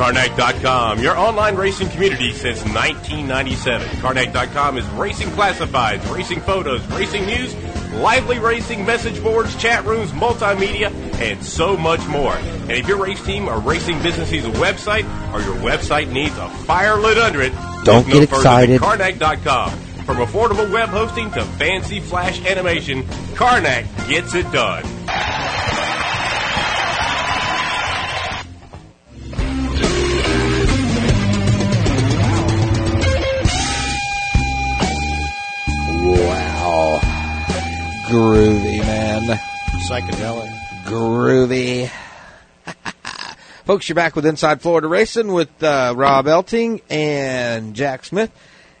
Karnak.com, your online racing community since 1997. Karnak.com is racing classifieds, racing photos, racing news, lively racing message boards, chat rooms, multimedia, and so much more. And if your race team or racing business needs a website or your website needs a fire lit under it, Don't no get further excited. than From affordable web hosting to fancy flash animation, Karnak gets it done. Wow. Groovy, man. Psychedelic. Groovy. Folks, you're back with Inside Florida Racing with uh, Rob Elting and Jack Smith.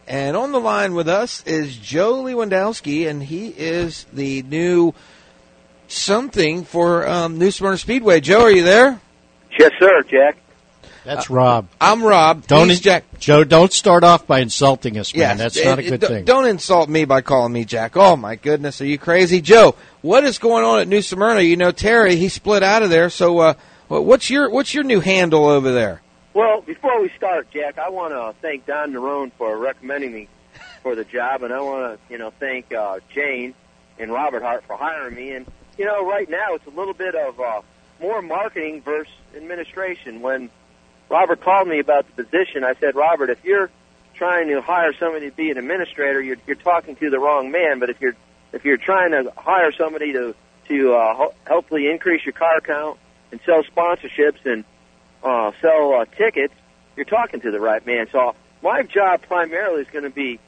And on the line with us is Joe Lewandowski, and he is the new something for um, New Smyrna Speedway. Joe, are you there? Yes, sir, Jack. That's Rob. I'm Rob. Don't He's in- Jack. Joe, don't start off by insulting us, man. Yes, That's not a good it- thing. Don't insult me by calling me Jack. Oh my goodness, are you crazy, Joe? What is going on at New Smyrna? You know, Terry he split out of there. So, uh, what's your what's your new handle over there? Well, before we start, Jack, I want to thank Don Nerone for recommending me for the job, and I want to, you know, thank uh, Jane and Robert Hart for hiring me. And you know, right now it's a little bit of uh, more marketing versus administration. When Robert called me about the position, I said, Robert, if you're trying to hire somebody to be an administrator, you're, you're talking to the wrong man. But if you're if you're trying to hire somebody to to uh, ho- hopefully increase your car count and sell sponsorships and uh, sell uh, tickets, you're talking to the right man. So my job primarily is going to be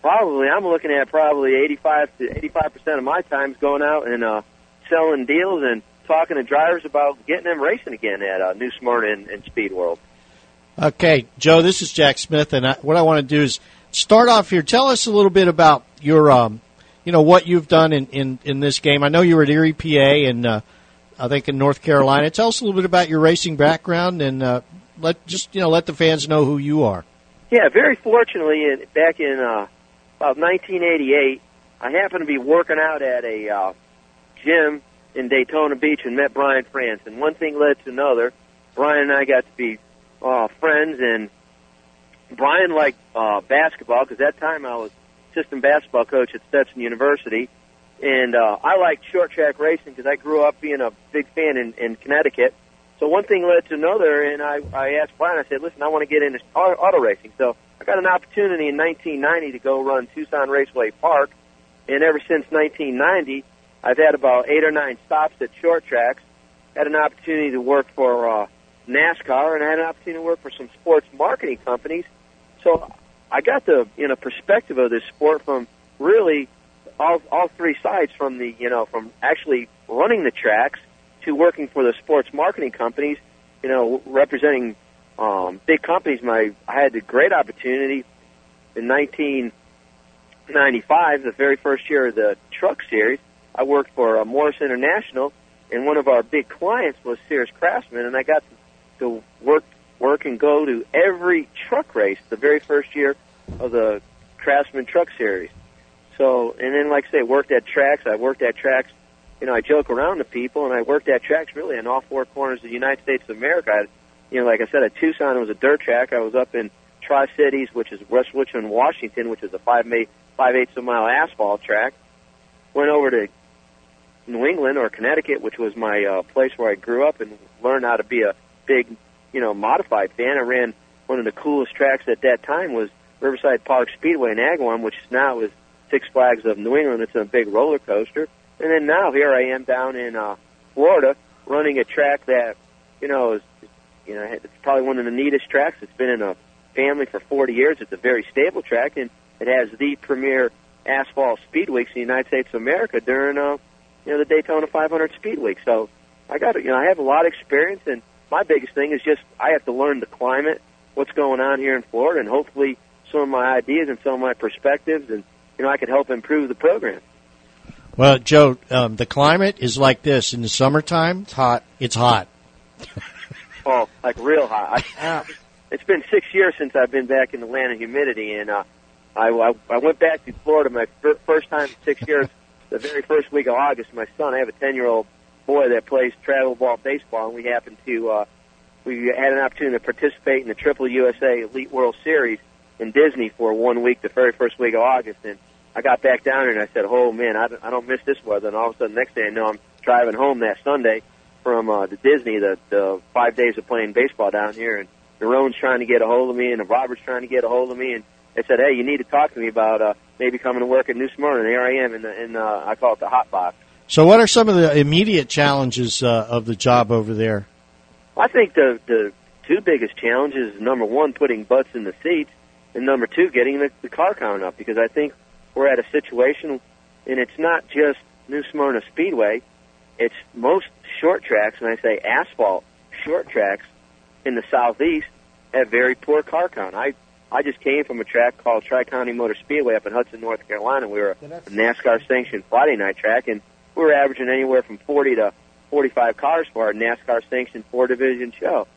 probably I'm looking at probably 85 to 85 percent of my time is going out and uh, selling deals and talking to drivers about getting them racing again at uh, New Smyrna and, and Speed World. Okay, Joe, this is Jack Smith, and I, what I want to do is start off here. Tell us a little bit about your, um, you know, what you've done in, in, in this game. I know you were at Erie, PA, and uh, I think in North Carolina. Tell us a little bit about your racing background, and uh, let just you know let the fans know who you are. Yeah, very fortunately, in, back in uh, about 1988, I happened to be working out at a uh, gym in Daytona Beach and met Brian France. And one thing led to another. Brian and I got to be uh, friends, and Brian liked uh, basketball because that time I was assistant basketball coach at Stetson University, and uh, I liked short track racing because I grew up being a big fan in, in Connecticut. So one thing led to another, and I, I asked Brian. I said, "Listen, I want to get into auto, auto racing." So I got an opportunity in 1990 to go run Tucson Raceway Park, and ever since 1990, I've had about eight or nine stops at short tracks. Had an opportunity to work for uh, NASCAR, and I had an opportunity to work for some sports marketing companies. So I got the you know perspective of this sport from really all all three sides from the you know from actually running the tracks to working for the sports marketing companies, you know, representing um, big companies. My I had the great opportunity in 1995, the very first year of the Truck Series. I worked for uh, Morris International, and one of our big clients was Sears Craftsman, and I got to, work work and go to every truck race the very first year of the Craftsman Truck Series. So, and then, like I say, worked at tracks. I worked at tracks. You know, I joke around to people, and I worked at tracks really in all four corners of the United States of America. I, you know, like I said, at Tucson, it was a dirt track. I was up in Tri Cities, which is West Richland, Washington, which is a five ma- five eighths of a mile asphalt track. Went over to New England or Connecticut, which was my uh, place where I grew up and learned how to be a big, you know, modified fan. I ran one of the coolest tracks at that time was Riverside Park Speedway in Agawam, which now is Six Flags of New England. It's a big roller coaster. And then now here I am down in uh, Florida running a track that, you know, is, you know, it's probably one of the neatest tracks. It's been in a family for 40 years. It's a very stable track, and it has the premier asphalt speed weeks in the United States of America during, uh, you know, the Daytona 500 Speed Week. So I got, you know, I have a lot of experience, and my biggest thing is just I have to learn the climate, what's going on here in Florida, and hopefully some of my ideas and some of my perspectives, and you know, I can help improve the program. Well, Joe, um, the climate is like this in the summertime. It's hot. It's hot. Oh, like real hot. I, it's been six years since I've been back in Atlanta humidity, and uh, I, I I went back to Florida my fir- first time in six years. The very first week of August, my son, I have a ten year old boy that plays travel ball baseball, and we happened to uh, we had an opportunity to participate in the Triple USA Elite World Series in Disney for one week, the very first week of August, and I got back down there and I said, "Oh man, I don't, I don't miss this weather." And all of a sudden, next day I know I'm driving home that Sunday from uh, the Disney, the, the five days of playing baseball down here, and Jerome's trying to get a hold of me, and the Robert's trying to get a hold of me, and they said, "Hey, you need to talk to me about uh, maybe coming to work at New Smyrna." And here I am in the in uh, I call it the hot box. So, what are some of the immediate challenges uh, of the job over there? I think the the two biggest challenges number one, putting butts in the seats, and number two, getting the, the car count up. Because I think we're at a situation, and it's not just New Smyrna Speedway; it's most short tracks, and I say asphalt short tracks in the southeast have very poor car count. I I just came from a track called Tri County Motor Speedway up in Hudson, North Carolina. We were a NASCAR sanctioned Friday night track, and we were averaging anywhere from 40 to 45 cars for our NASCAR sanctioned four division show.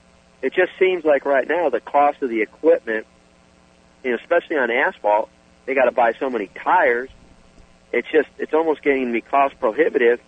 It just seems like right now the cost of the equipment, you know, especially on asphalt, they got to buy so many tires. It's just it's almost getting to be cost prohibitive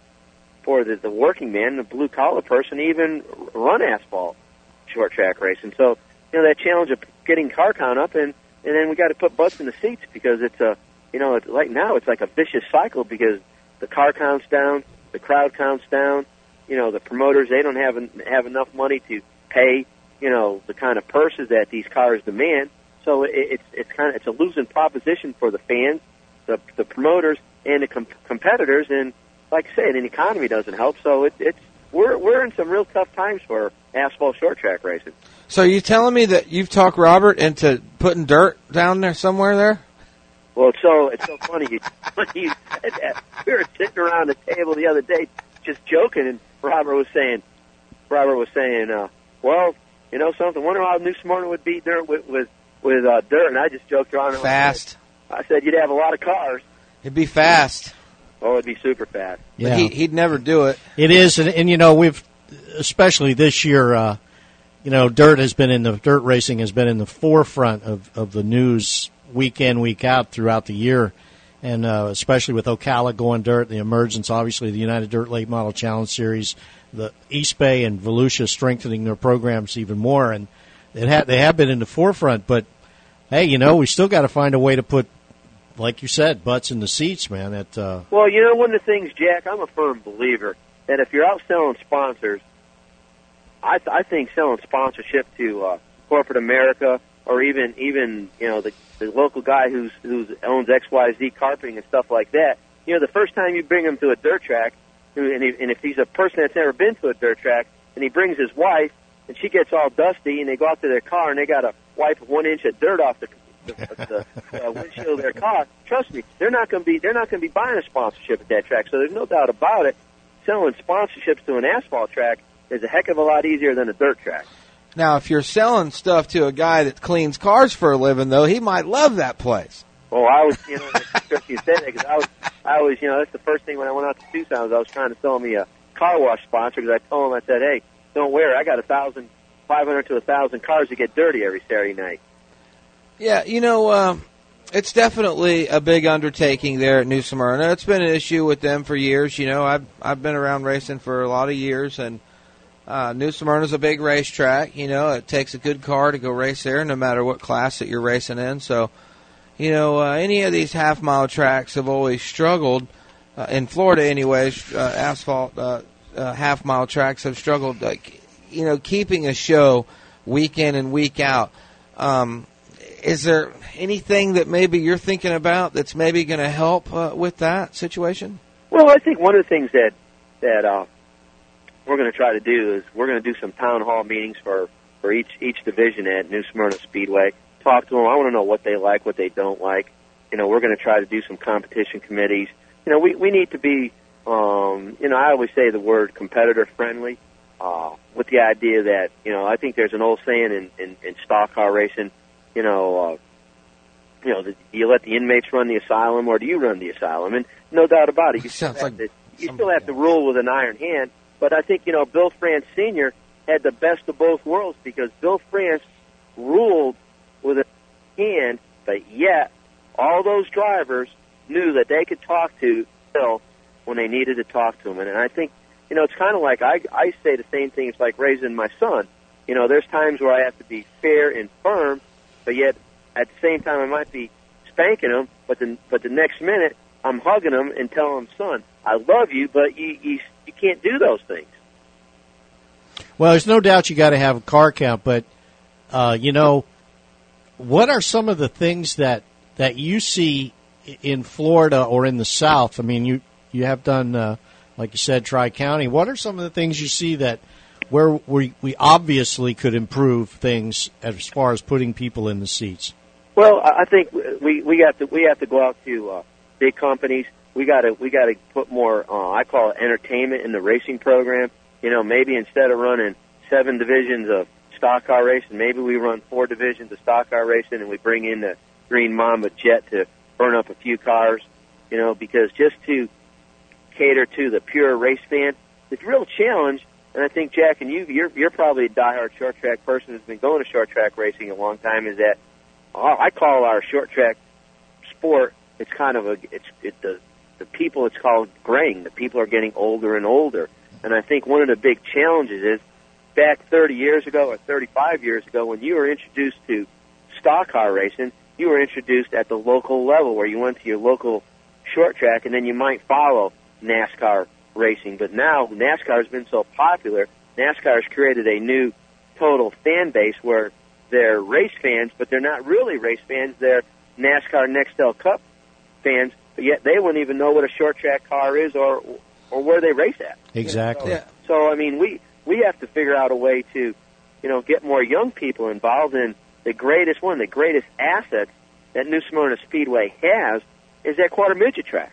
for the, the working man, the blue collar person, even run asphalt short track racing. So you know that challenge of getting car count up, and and then we got to put butts in the seats because it's a you know it's, right now it's like a vicious cycle because the car counts down, the crowd counts down. You know the promoters they don't have have enough money to pay you know the kind of purses that these cars demand. So it, it's it's kind of it's a losing proposition for the fans, the the promoters, and the com- competitors. And like I said, an economy doesn't help. So it, it's we're we're in some real tough times for asphalt short track racing. So are you telling me that you've talked Robert into putting dirt down there somewhere there? Well, it's so it's so funny you, you said that. We were sitting around the table the other day, just joking, and Robert was saying, Robert was saying, uh, "Well, you know something. Wonder how New Smyrna would beat dirt with with, with uh, dirt." And I just joked around. And Fast. I said, "You'd have a lot of cars." It'd be fast. Oh, it'd be super fast. But he, he'd never do it. It is, and, and you know we've especially this year. Uh, you know, dirt has been in the dirt racing has been in the forefront of of the news week in week out throughout the year, and uh, especially with Ocala going dirt, the emergence obviously the United Dirt Late Model Challenge Series, the East Bay and Volusia strengthening their programs even more, and it ha- they have been in the forefront. But hey, you know, we still got to find a way to put, like you said, butts in the seats, man. At uh, Well, you know, one of the things, Jack, I'm a firm believer that if you're out selling sponsors, I, th- I think selling sponsorship to uh, corporate America or even even you know the, the local guy who's who's owns XYZ carpeting and stuff like that. You know, the first time you bring him to a dirt track, and, he, and if he's a person that's never been to a dirt track, and he brings his wife, and she gets all dusty, and they go out to their car, and they got to wipe one inch of dirt off the the, the uh, windshield of their car. Trust me, they're not going to be they're not going to be buying a sponsorship at that track. So there's no doubt about it. Selling sponsorships to an asphalt track is a heck of a lot easier than a dirt track. Now, if you're selling stuff to a guy that cleans cars for a living, though, he might love that place. Well, I was, you know, it's interesting you said that because I was, I was, you know, that's the first thing when I went out to Tucson was I was trying to sell me a car wash sponsor because I told him I said, hey, don't worry, I got a thousand, five hundred to a thousand cars that get dirty every Saturday night. Yeah, you know, um, it's definitely a big undertaking there at New Smyrna. It's been an issue with them for years. You know, I've I've been around racing for a lot of years, and uh, New Smyrna's a big racetrack. You know, it takes a good car to go race there, no matter what class that you're racing in. So, you know, uh, any of these half mile tracks have always struggled. Uh, in Florida, anyways, uh, asphalt uh, uh, half mile tracks have struggled. Like, you know, keeping a show week in and week out. Um, is there anything that maybe you're thinking about that's maybe going to help uh, with that situation? Well, I think one of the things that that uh, we're going to try to do is we're going to do some town hall meetings for for each each division at New Smyrna Speedway. Talk to them. I want to know what they like, what they don't like. You know, we're going to try to do some competition committees. You know, we we need to be. Um, you know, I always say the word competitor friendly. Uh, with the idea that you know, I think there's an old saying in in, in stock car racing. You know, uh, you know, do you let the inmates run the asylum or do you run the asylum? And no doubt about it, you still Sounds have like to, you still have to rule with an iron hand. But I think you know, Bill France Senior had the best of both worlds because Bill France ruled with a hand, but yet all those drivers knew that they could talk to Bill when they needed to talk to him. And, I think you know, it's kind of like I I say the same thing. It's like raising my son. You know, there's times where I have to be fair and firm, but yet at the same time I might be spanking them, but the but the next minute I'm hugging them and telling them, "Son, I love you, but you you you can't do those things." Well, there's no doubt you got to have a car count, but uh, you know, what are some of the things that that you see in Florida or in the South? I mean, you you have done, uh, like you said, Tri County. What are some of the things you see that where we we obviously could improve things as far as putting people in the seats? Well, I think we we got to we have to go out to uh, big companies. We got to we got to put more. Uh, I call it entertainment in the racing program. You know, maybe instead of running seven divisions of stock car racing, maybe we run four divisions of stock car racing, and we bring in the Green Mamba jet to burn up a few cars. You know, because just to cater to the pure race fan, the real challenge. And I think Jack and you, you're you're probably a diehard short track person who's been going to short track racing a long time. Is that uh, I call our short track sport. It's kind of a it's it the the people. It's called graying. The people are getting older and older. And I think one of the big challenges is back 30 years ago or 35 years ago when you were introduced to stock car racing, you were introduced at the local level where you went to your local short track and then you might follow NASCAR racing. But now NASCAR has been so popular, NASCAR has created a new total fan base where they're race fans, but they're not really race fans. They're NASCAR Nextel Cup fans, but yet they wouldn't even know what a short track car is or or where they race at. Exactly. Yeah. So I mean, we we have to figure out a way to, you know, get more young people involved in the greatest one, the greatest asset that New Smyrna Speedway has is that quarter midget track.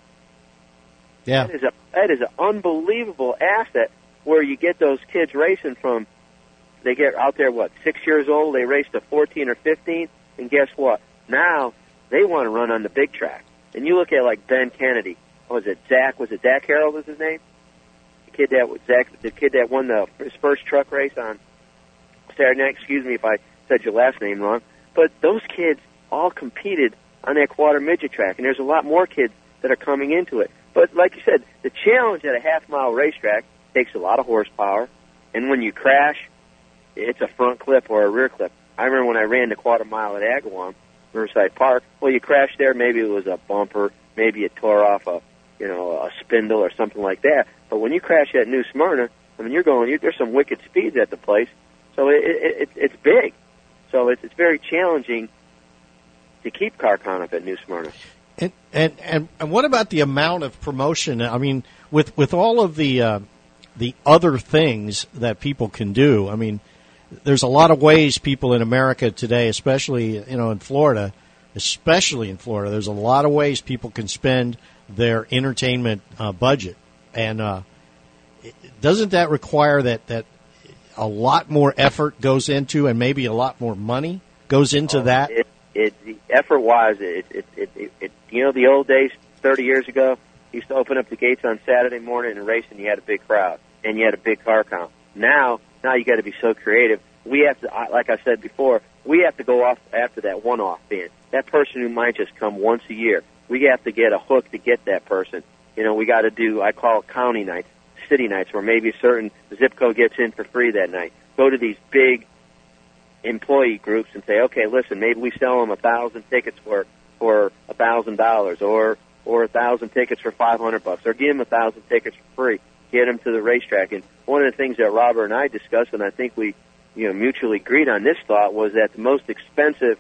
Yeah. That is a that is an unbelievable asset where you get those kids racing from they get out there what six years old they race to fourteen or fifteen and guess what now they want to run on the big track and you look at like Ben Kennedy. What was it Zach was it Zach Harold was his name? The kid that Zach the kid that won the his first truck race on Saturday night. Excuse me if I said your last name wrong. But those kids all competed on that quarter midget track and there's a lot more kids that are coming into it. But like you said the challenge at a half mile racetrack takes a lot of horsepower and when you crash it's a front clip or a rear clip. I remember when I ran the quarter mile at Agawam, Riverside Park. Well, you crashed there. Maybe it was a bumper. Maybe it tore off a, you know, a spindle or something like that. But when you crash at New Smyrna, I mean, you're going. You, there's some wicked speeds at the place, so it, it, it, it's big. So it's, it's very challenging to keep car count up at New Smyrna. And, and and and what about the amount of promotion? I mean, with with all of the uh, the other things that people can do. I mean, there's a lot of ways people in America today, especially you know in Florida, especially in Florida, there's a lot of ways people can spend their entertainment uh, budget, and uh, doesn't that require that that a lot more effort goes into, and maybe a lot more money goes into that? It, it effort wise, it, it, it, it, it, you know, the old days, 30 years ago, used to open up the gates on Saturday morning and race, and you had a big crowd, and you had a big car count. Now, now you got to be so creative. We have to, like I said before, we have to go off after that one-off fan. That person who might just come once a year. We have to get a hook to get that person. You know, we got to do, I call it county nights, city nights, where maybe a certain zip code gets in for free that night. Go to these big employee groups and say, okay, listen, maybe we sell them a thousand tickets for for a thousand dollars, or or a thousand tickets for five hundred bucks, or give them a thousand tickets for free. Get them to the racetrack. And one of the things that Robert and I discussed, and I think we, you know, mutually agreed on this thought, was that the most expensive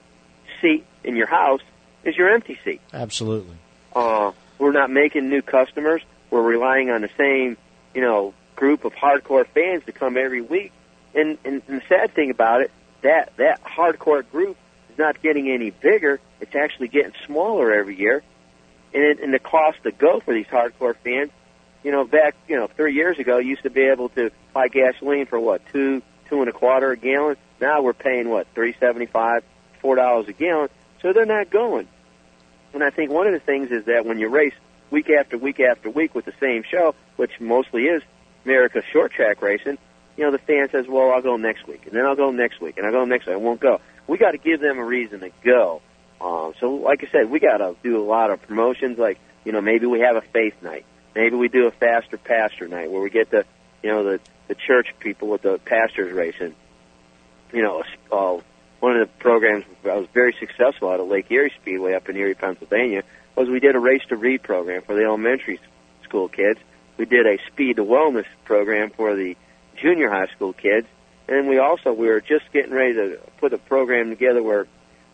seat in your house is your empty seat. Absolutely. Uh, we're not making new customers. We're relying on the same, you know, group of hardcore fans to come every week. And, and, and the sad thing about it, that that hardcore group is not getting any bigger. It's actually getting smaller every year. And, it, and the cost to go for these hardcore fans, you know, back you know three years ago, used to be able to buy gasoline for what two two and a quarter a gallon. Now we're paying what three seventy five, four dollars a gallon. So they're not going. And I think one of the things is that when you race week after week after week with the same show, which mostly is America's short track racing, you know, the fan says, well, I'll go next week, and then I'll go next week, and I'll go next week. I won't go. We got to give them a reason to go. Um, so, like I said, we got to do a lot of promotions. Like, you know, maybe we have a faith night. Maybe we do a faster pastor night where we get the, you know, the the church people with the pastors racing. you know, uh, one of the programs I was very successful at at Lake Erie Speedway up in Erie, Pennsylvania, was we did a race to read program for the elementary school kids. We did a speed to wellness program for the junior high school kids, and we also we were just getting ready to put a program together where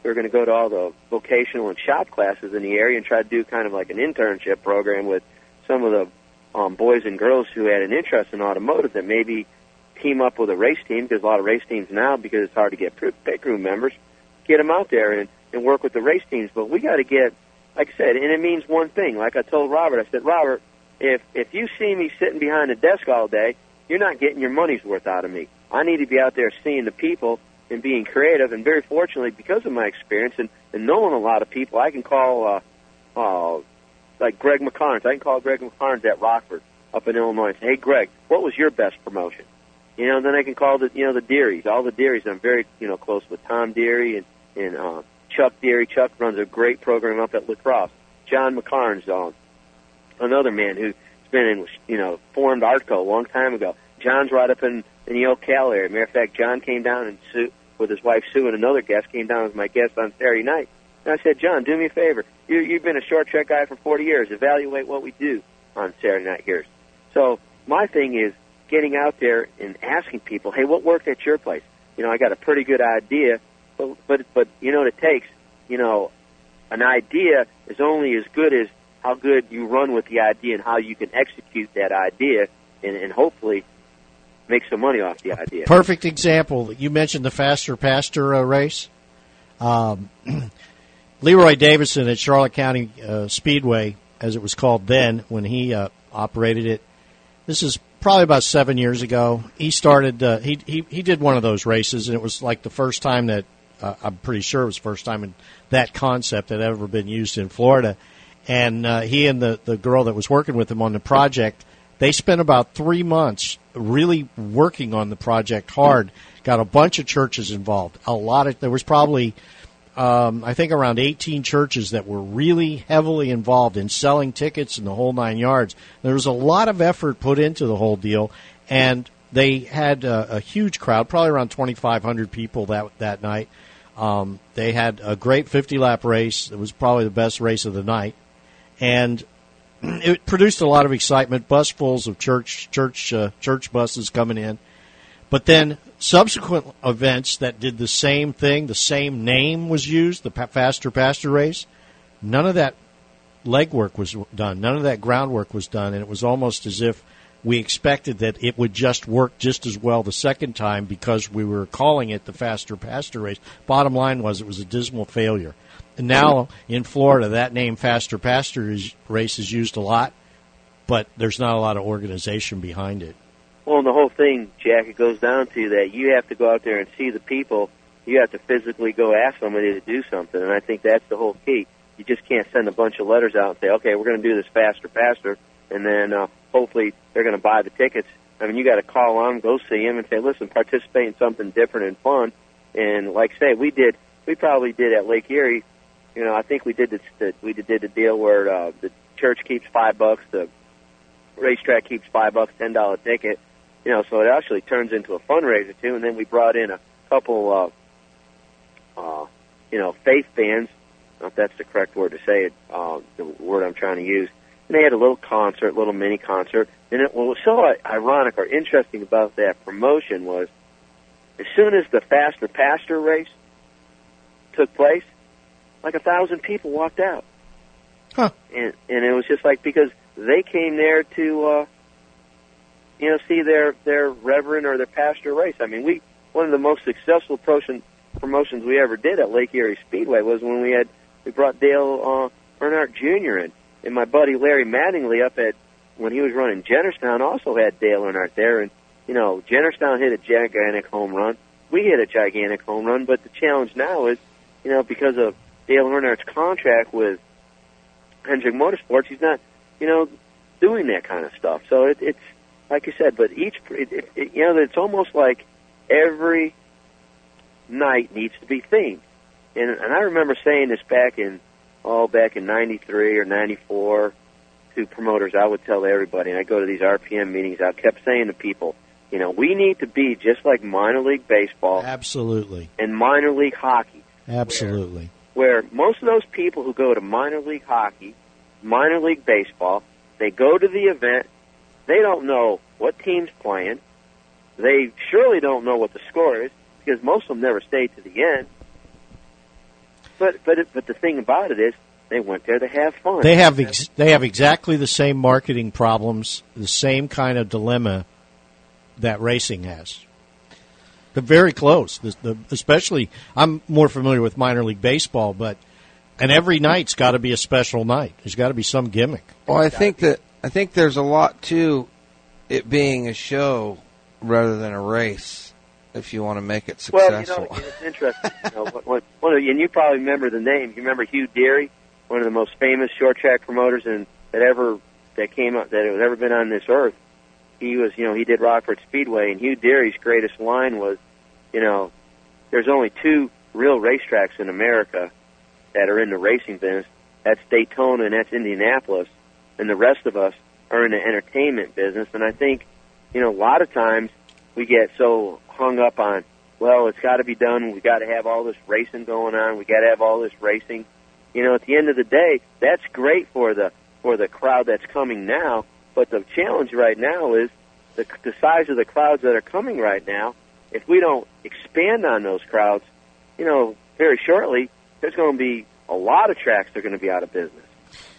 we were going to go to all the vocational and shop classes in the area and try to do kind of like an internship program with some of the um, boys and girls who had an interest in automotive that maybe team up with a race team because a lot of race teams now because it's hard to get pit crew members get them out there and and work with the race teams. But we got to get like I said and it means one thing. Like I told Robert I said Robert if if you see me sitting behind a desk all day you're not getting your money's worth out of me. I need to be out there seeing the people and being creative. And very fortunately because of my experience and, and knowing a lot of people I can call uh uh like Greg McKarns I can call Greg McKarns at Rockford up in Illinois and say hey Greg what was your best promotion you know, then I can call the you know the Deerys, all the Deerys. I'm very you know close with Tom Deery and and uh, Chuck Deery. Chuck runs a great program up at La Crosse. John McKarns, uh, another man who's been in you know formed ARTGO a long time ago. John's right up in in the Ocala area. Matter of fact, John came down and Sue, with his wife Sue and another guest came down as my guest on Saturday night. And I said, John, do me a favor. You, you've been a short track guy for 40 years. Evaluate what we do on Saturday night here. So my thing is getting out there and asking people, hey, what worked at your place? You know, I got a pretty good idea, but but but you know what it takes. You know, an idea is only as good as how good you run with the idea and how you can execute that idea, and, and hopefully make some money off the idea. Perfect example. You mentioned the faster pastor uh, race. Um, Leroy Davison at Charlotte County uh, Speedway, as it was called then, when he uh, operated it. This is probably about seven years ago. He started. Uh, he he he did one of those races, and it was like the first time that uh, I'm pretty sure it was the first time in that concept had ever been used in Florida. And uh, he and the the girl that was working with him on the project, they spent about three months really working on the project hard. Got a bunch of churches involved. A lot of there was probably um, I think around 18 churches that were really heavily involved in selling tickets and the whole nine yards. There was a lot of effort put into the whole deal, and they had a, a huge crowd, probably around 2,500 people that that night. Um, they had a great 50 lap race. It was probably the best race of the night, and it produced a lot of excitement. Busfuls of church church uh, church buses coming in, but then subsequent events that did the same thing, the same name was used, the faster pastor race. None of that legwork was done. None of that groundwork was done, and it was almost as if we expected that it would just work just as well the second time because we were calling it the faster pastor race. Bottom line was it was a dismal failure. And now in Florida, that name faster pastor race is used a lot, but there's not a lot of organization behind it. Well, the whole thing, Jack, it goes down to that you have to go out there and see the people. You have to physically go ask somebody to do something, and I think that's the whole key. You just can't send a bunch of letters out and say, "Okay, we're going to do this faster, faster," and then uh, hopefully they're going to buy the tickets. I mean, you got to call them, go see them, and say, "Listen, participate in something different and fun." And like I say, we did. We probably did at Lake Erie. You know, I think we did this. The, we did the deal where uh, the church keeps five bucks, the racetrack keeps five bucks, ten dollar ticket you know, so it actually turns into a fundraiser too. And then we brought in a couple, uh, uh, you know, faith bands. if that's the correct word to say it, uh, the word I'm trying to use. And they had a little concert, little mini concert. And it, what was so ironic or interesting about that promotion was, as soon as the faster pastor race took place, like a thousand people walked out. Huh. And and it was just like because they came there to uh you know, see their their reverend or their pastor race. I mean, we one of the most successful promotion, promotions we ever did at Lake Erie Speedway was when we had we brought Dale uh, Earnhardt Jr. in, and my buddy Larry Mattingly up at when he was running Jennerstown also had Dale Earnhardt there, and you know, Jennerstown hit a gigantic home run. We hit a gigantic home run, but the challenge now is, you know, because of Dale Earnhardt's contract with Hendrick Motorsports, he's not, you know, doing that kind of stuff. So it, it's like you said, but each, it, it, it, you know, it's almost like every night needs to be themed. And, and I remember saying this back in, oh, back in 93 or 94 to promoters, I would tell everybody, and I go to these RPM meetings, I kept saying to people, You know, we need to be just like minor league baseball Absolutely. and minor league hockey, Absolutely. where most of those people who go to minor league hockey, minor league baseball, they go to the event, they don't know what team's playing, they surely don't know what the score is because most of them never stay to the end. But but but the thing about it is they went there to have fun. They have ex- they have exactly the same marketing problems, the same kind of dilemma that racing has. They're very close. The, the, especially, I'm more familiar with minor league baseball, but and every night's got to be a special night. There's got to be some gimmick. Well, I think that I think there's a lot to it being a show rather than a race. If you want to make it successful, Well, you know, it's interesting. you know, one of, and you probably remember the name. You remember Hugh Deery, one of the most famous short track promoters in, that ever that came up that has ever been on this earth. He was, you know, he did Rockford Speedway, and Hugh Deery's greatest line was, you know, there's only two real racetracks in America that are in the racing business. That's Daytona and that's Indianapolis, and the rest of us are in the entertainment business. And I think, you know, a lot of times we get so hung up on, well, it's got to be done. We got to have all this racing going on. We got to have all this racing. You know, at the end of the day, that's great for the for the crowd that's coming now. But the challenge right now is the the size of the crowds that are coming right now. If we don't expand on those crowds, you know, very shortly, there's going to be a lot of tracks that are going to be out of business.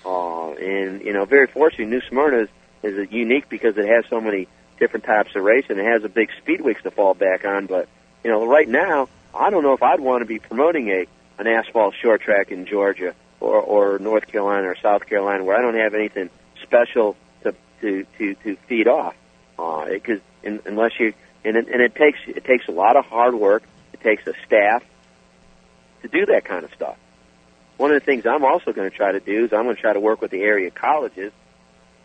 Uh, and you know, very fortunately, New Smyrna is, is unique because it has so many different types of racing. It has a big speedweeks to fall back on. But you know, right now, I don't know if I'd want to be promoting a an asphalt short track in Georgia or or North Carolina or South Carolina where I don't have anything special to to to, to feed off. Because in, unless you and it, and it takes it takes a lot of hard work. It takes a staff to do that kind of stuff. One of the things I'm also going to try to do is I'm going to try to work with the area colleges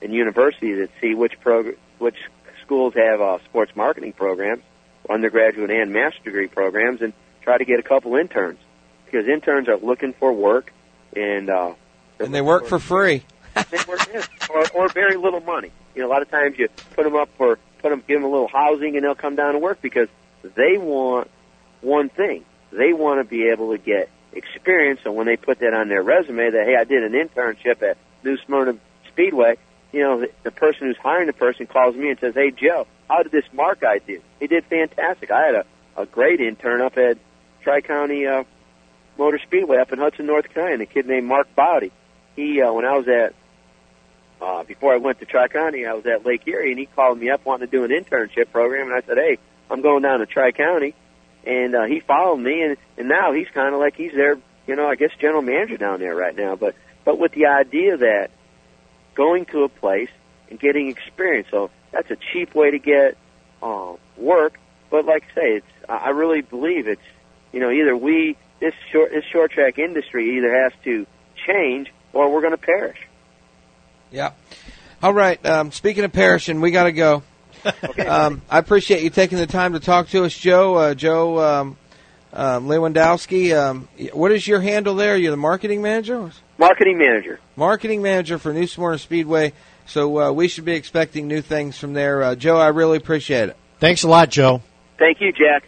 and universities that see which progr- which schools have uh, sports marketing programs, undergraduate and master degree programs, and try to get a couple interns because interns are looking for work and uh, and they work for free. they work or, or very little money. You know, a lot of times you put them up for put them, give them a little housing, and they'll come down and work because they want one thing: they want to be able to get experience. And when they put that on their resume, that hey, I did an internship at New Smyrna Speedway. You know, the, the person who's hiring the person calls me and says, "Hey, Joe, how did this Mark guy do? He did fantastic. I had a a great intern up at Tri County uh, Motor Speedway up in Hudson, North Carolina. A kid named Mark Bowdy. He uh, when I was at uh, before I went to Tri County, I was at Lake Erie, and he called me up wanting to do an internship program, and I said, "Hey, I'm going down to Tri County," and uh, he followed me, and and now he's kind of like he's there, you know, I guess general manager down there right now. But but with the idea that going to a place and getting experience, so that's a cheap way to get uh, work. But like I say, it's I I really believe it's you know either we this short this short track industry either has to change or we're going to perish. Yeah. All right. Um, speaking of perishing, we got to go. Um, I appreciate you taking the time to talk to us, Joe. Uh, Joe um, um, Lewandowski. Um, what is your handle there? You're the marketing manager. Marketing manager. Marketing manager for New Smyrna Speedway. So uh, we should be expecting new things from there. Uh, Joe, I really appreciate it. Thanks a lot, Joe. Thank you, Jack.